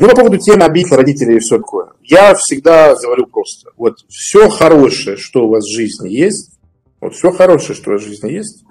Ну, по поводу темы обид родителей и все такое. Я всегда говорю просто, вот все хорошее, что у вас в жизни есть, вот все хорошее, что у вас в жизни есть,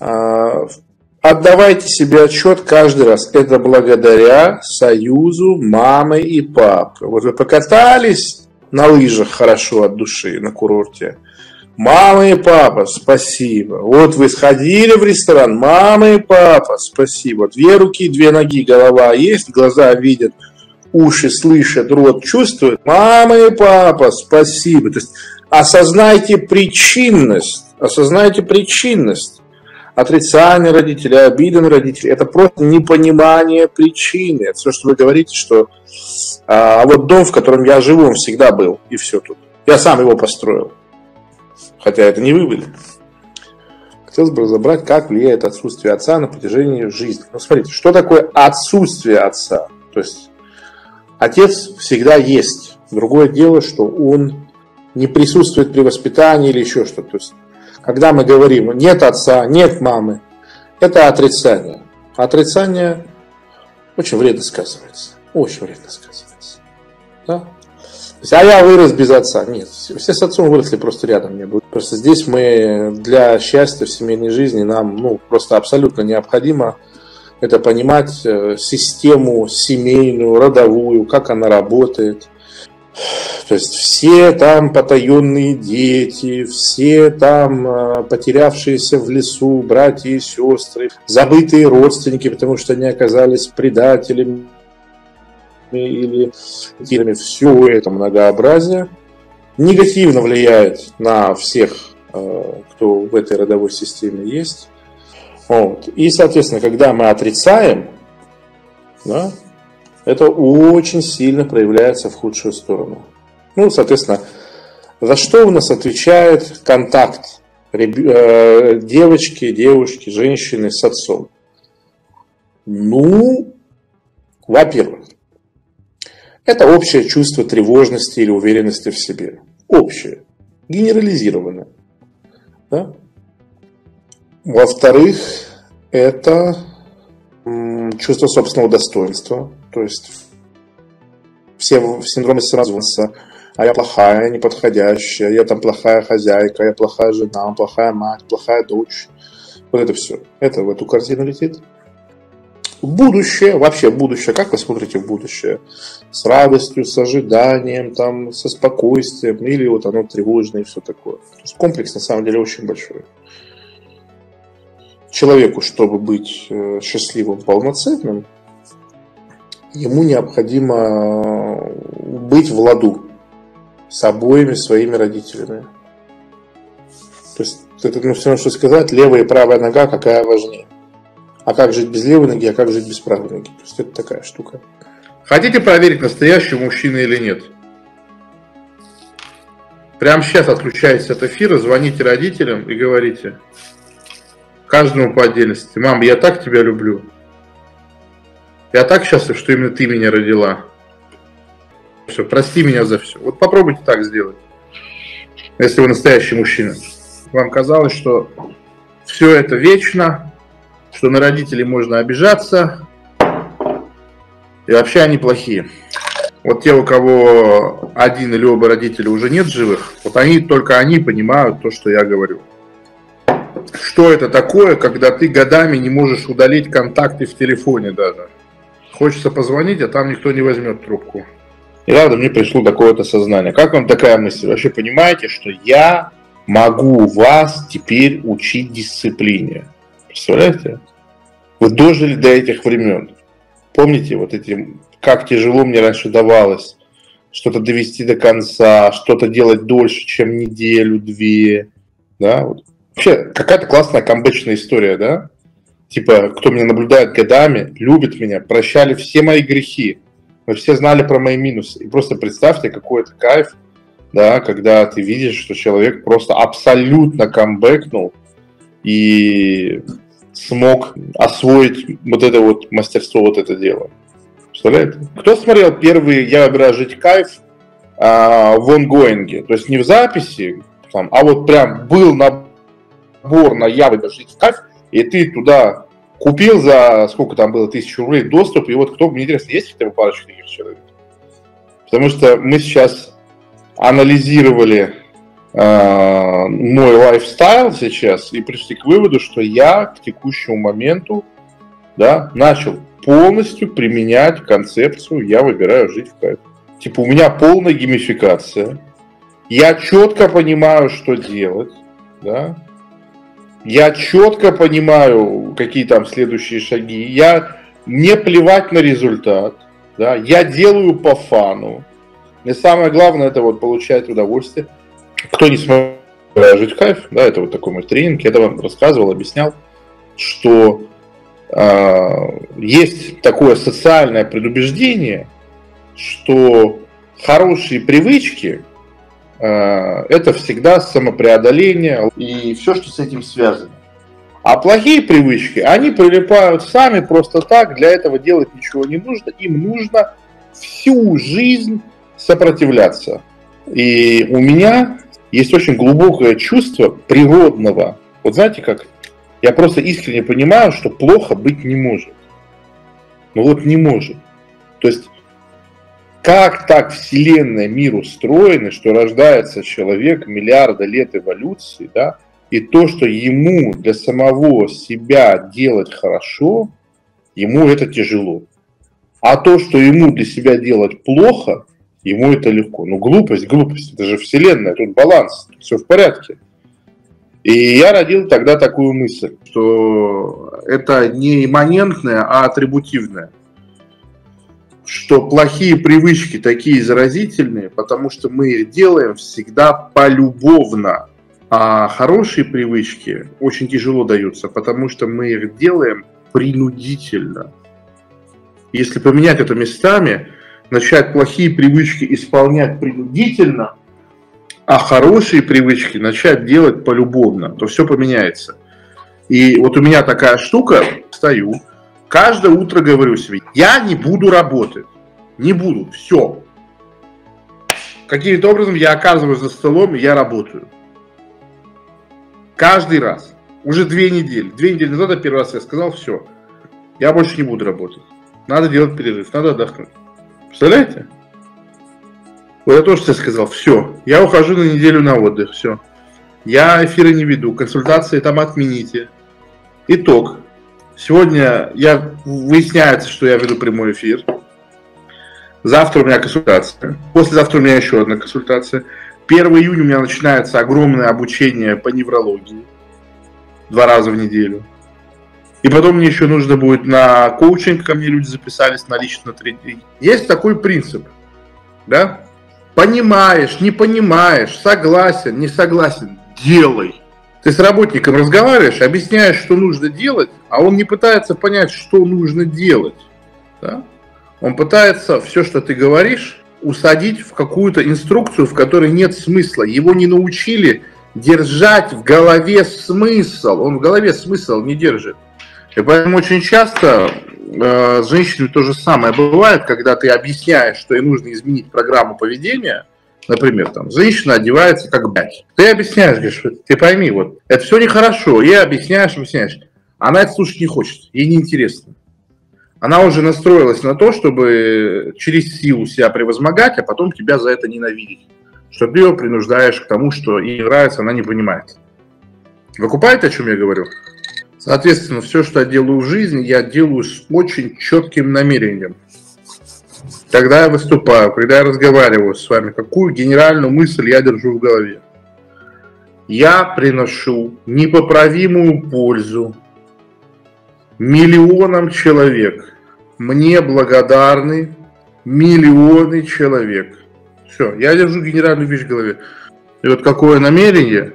а, отдавайте себе отчет каждый раз. Это благодаря союзу мамы и папы. Вот вы покатались на лыжах хорошо от души на курорте. Мама и папа, спасибо. Вот вы сходили в ресторан, мама и папа, спасибо. Две руки, две ноги, голова есть, глаза видят, уши слышат, рот чувствует. Мама и папа, спасибо. То есть осознайте причинность, осознайте причинность. Отрицание родителей, обида на родителей, это просто непонимание причины. Это все, что вы говорите, что а, а вот дом, в котором я живу, он всегда был, и все тут. Я сам его построил. Хотя это не вы были. Хотелось бы разобрать, как влияет отсутствие отца на протяжении жизни. Ну, смотрите, что такое отсутствие отца? То есть, отец всегда есть. Другое дело, что он не присутствует при воспитании или еще что-то. То есть, когда мы говорим «нет отца», «нет мамы», это отрицание. Отрицание очень вредно сказывается. Очень вредно сказывается. Да? А я вырос без отца. Нет, все с отцом выросли просто рядом не будут. Просто здесь мы для счастья в семейной жизни нам ну, просто абсолютно необходимо это понимать, э, систему семейную, родовую, как она работает. То есть все там потаенные дети, все там э, потерявшиеся в лесу братья и сестры, забытые родственники, потому что они оказались предателями или тирами. Все это многообразие негативно влияет на всех, э, кто в этой родовой системе есть. Вот. И, соответственно, когда мы отрицаем, да, это очень сильно проявляется в худшую сторону. Ну, соответственно, за что у нас отвечает контакт э, девочки, девушки, женщины с отцом? Ну, во-первых, это общее чувство тревожности или уверенности в себе. Общее, генерализированное. Да? Во-вторых, это чувство собственного достоинства, то есть все в синдроме а я плохая, неподходящая, я там плохая хозяйка, я плохая жена, плохая мать, плохая дочь. Вот это все. Это в эту картину летит. Будущее, вообще будущее, как вы смотрите в будущее? С радостью, с ожиданием, там, со спокойствием, или вот оно тревожное и все такое. То есть комплекс на самом деле очень большой. Человеку, чтобы быть э, счастливым, полноценным, ему необходимо быть в ладу с обоими своими родителями. То есть это ну, все равно, что сказать, левая и правая нога, какая важнее. А как жить без левой ноги, а как жить без правой ноги. То есть это такая штука. Хотите проверить, настоящий мужчина или нет? Прямо сейчас отключайтесь от эфира, звоните родителям и говорите каждому по отдельности. Мам, я так тебя люблю. Я так счастлив, что именно ты меня родила. Все, прости меня за все. Вот попробуйте так сделать. Если вы настоящий мужчина. Вам казалось, что все это вечно, что на родителей можно обижаться, и вообще они плохие. Вот те, у кого один или оба родителя уже нет живых, вот они, только они понимают то, что я говорю. Что это такое, когда ты годами не можешь удалить контакты в телефоне даже? Хочется позвонить, а там никто не возьмет трубку. И ладно, мне пришло такое-то сознание. Как вам такая мысль? Вообще понимаете, что я могу вас теперь учить дисциплине? Представляете? Вы дожили до этих времен. Помните вот эти, как тяжело мне раньше давалось что-то довести до конца, что-то делать дольше, чем неделю-две, да? Вот. Вообще, какая-то классная камбэчная история, да? типа, кто меня наблюдает годами, любит меня, прощали все мои грехи. Вы все знали про мои минусы. И просто представьте, какой это кайф, да, когда ты видишь, что человек просто абсолютно камбэкнул и смог освоить вот это вот мастерство, вот это дело. Представляете? Кто смотрел первый «Я выбираю жить кайф» а, в онгоинге? То есть не в записи, там, а вот прям был набор на «Я выбираю жить кайф», и ты туда купил за сколько там было, тысячу рублей доступ, и вот кто, мне интересно, есть хотя бы парочка таких человек? Потому что мы сейчас анализировали мой лайфстайл сейчас и пришли к выводу, что я к текущему моменту да, начал полностью применять концепцию «я выбираю жить в кайф». Типа у меня полная геймификация, я четко понимаю, что делать, да, я четко понимаю, какие там следующие шаги, я не плевать на результат, да, я делаю по фану. И самое главное, это вот получать удовольствие. Кто не сможет жить в кайф, да, это вот такой мой тренинг, я вам рассказывал, объяснял, что э, есть такое социальное предубеждение, что хорошие привычки э, это всегда самопреодоление и все, что с этим связано. А плохие привычки, они прилипают сами просто так, для этого делать ничего не нужно, им нужно всю жизнь сопротивляться. И у меня есть очень глубокое чувство природного. Вот знаете как? Я просто искренне понимаю, что плохо быть не может. Ну вот не может. То есть как так Вселенная, мир устроены, что рождается человек миллиарда лет эволюции, да, и то, что ему для самого себя делать хорошо, ему это тяжело. А то, что ему для себя делать плохо, ему это легко. Ну, глупость, глупость, это же Вселенная, тут баланс, все в порядке. И я родил тогда такую мысль, что это не имманентное, а атрибутивное что плохие привычки такие заразительные, потому что мы их делаем всегда полюбовно. А хорошие привычки очень тяжело даются, потому что мы их делаем принудительно. Если поменять это местами, начать плохие привычки исполнять принудительно, а хорошие привычки начать делать полюбовно, то все поменяется. И вот у меня такая штука, стою, Каждое утро говорю себе, я не буду работать. Не буду, все. Каким-то образом я оказываюсь за столом, и я работаю. Каждый раз. Уже две недели. Две недели назад я первый раз я сказал, все, я больше не буду работать. Надо делать перерыв, надо отдохнуть. Представляете? Вот я тоже тебе сказал, все, я ухожу на неделю на отдых, все. Я эфиры не веду, консультации там отмените. Итог. Сегодня я выясняется, что я веду прямой эфир. Завтра у меня консультация. Послезавтра у меня еще одна консультация. 1 июня у меня начинается огромное обучение по неврологии. Два раза в неделю. И потом мне еще нужно будет на коучинг, ко мне люди записались на лично тренинг. Есть такой принцип, да? Понимаешь, не понимаешь, согласен, не согласен, делай. Ты с работником разговариваешь, объясняешь, что нужно делать, а он не пытается понять, что нужно делать. Да? Он пытается все, что ты говоришь, усадить в какую-то инструкцию, в которой нет смысла. Его не научили держать в голове смысл. Он в голове смысл не держит. И поэтому очень часто э, с женщинами то же самое бывает, когда ты объясняешь, что ей нужно изменить программу поведения – Например, там, женщина одевается как блядь. Ты объясняешь, говоришь, ты пойми, вот, это все нехорошо. И объясняешь, объясняешь. Она это слушать не хочет, ей неинтересно. Она уже настроилась на то, чтобы через силу себя превозмогать, а потом тебя за это ненавидеть. Что ты ее принуждаешь к тому, что ей нравится, она не понимает. Вы купаете, о чем я говорю? Соответственно, все, что я делаю в жизни, я делаю с очень четким намерением когда я выступаю, когда я разговариваю с вами, какую генеральную мысль я держу в голове. Я приношу непоправимую пользу миллионам человек. Мне благодарны миллионы человек. Все, я держу генеральную вещь в голове. И вот какое намерение,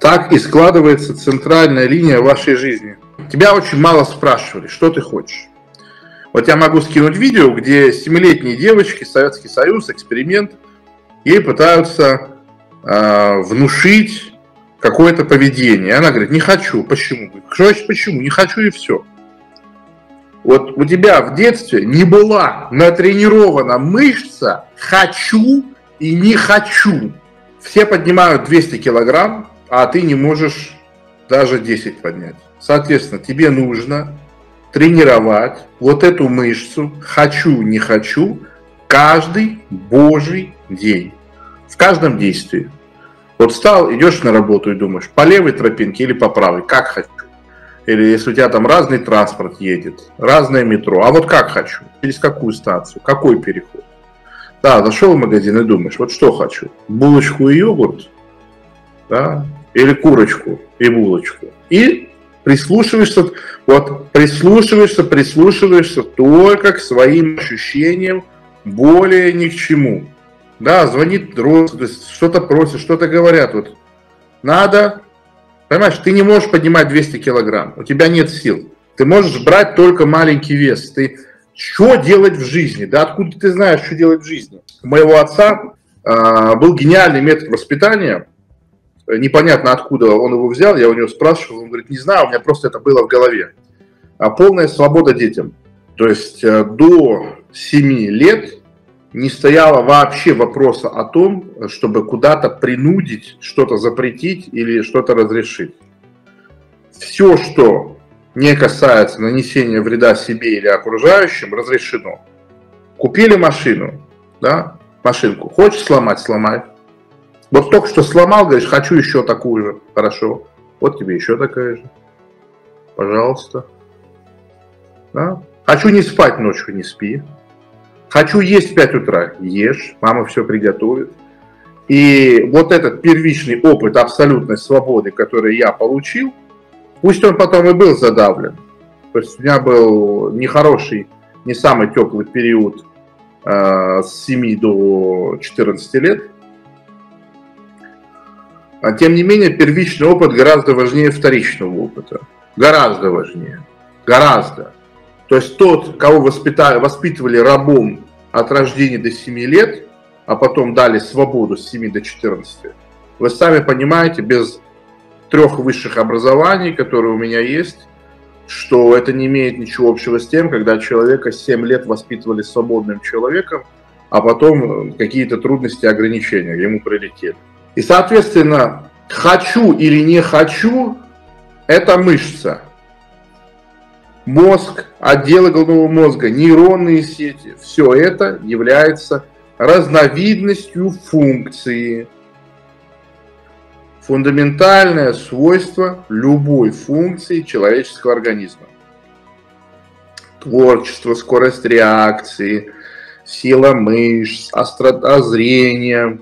так и складывается центральная линия вашей жизни. Тебя очень мало спрашивали, что ты хочешь. Вот я могу скинуть видео, где семилетние девочки, Советский Союз, эксперимент, ей пытаются э, внушить какое-то поведение. Она говорит, не хочу. Почему? Что значит почему? Не хочу и все. Вот у тебя в детстве не была натренирована мышца «хочу» и «не хочу». Все поднимают 200 килограмм, а ты не можешь даже 10 поднять. Соответственно, тебе нужно тренировать вот эту мышцу «хочу, не хочу» каждый божий день, в каждом действии. Вот встал, идешь на работу и думаешь, по левой тропинке или по правой, как хочу. Или если у тебя там разный транспорт едет, разное метро, а вот как хочу, через какую станцию, какой переход. Да, зашел в магазин и думаешь, вот что хочу, булочку и йогурт, да, или курочку и булочку. И прислушиваешься, вот прислушиваешься, прислушиваешься только к своим ощущениям, более ни к чему. Да, звонит родственник, что-то просит, что-то говорят. Вот надо, понимаешь, ты не можешь поднимать 200 килограмм, у тебя нет сил. Ты можешь брать только маленький вес. Ты что делать в жизни? Да откуда ты знаешь, что делать в жизни? У моего отца э, был гениальный метод воспитания. Непонятно, откуда он его взял. Я у него спрашивал, он говорит, не знаю, у меня просто это было в голове. А полная свобода детям. То есть э, до 7 лет не стояло вообще вопроса о том, чтобы куда-то принудить, что-то запретить или что-то разрешить. Все, что не касается нанесения вреда себе или окружающим, разрешено. Купили машину, да, машинку, хочешь сломать, сломай. Вот только что сломал, говоришь, хочу еще такую же, хорошо, вот тебе еще такая же, пожалуйста. Да? Хочу не спать ночью, не спи. Хочу есть в 5 утра, ешь, мама все приготовит. И вот этот первичный опыт абсолютной свободы, который я получил, пусть он потом и был задавлен. То есть у меня был нехороший, не самый теплый период э, с 7 до 14 лет. А тем не менее, первичный опыт гораздо важнее вторичного опыта. Гораздо важнее. Гораздо. То есть тот, кого воспитали, воспитывали рабом от рождения до 7 лет, а потом дали свободу с 7 до 14, вы сами понимаете, без трех высших образований, которые у меня есть, что это не имеет ничего общего с тем, когда человека 7 лет воспитывали свободным человеком, а потом какие-то трудности, ограничения ему прилетели. И, соответственно, хочу или не хочу, это мышца мозг, отделы головного мозга, нейронные сети, все это является разновидностью функции. Фундаментальное свойство любой функции человеческого организма. Творчество, скорость реакции, сила мышц, острота зрения,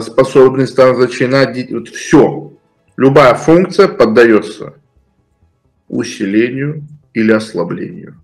способность там начинать, вот все. Любая функция поддается усилению или ослаблению.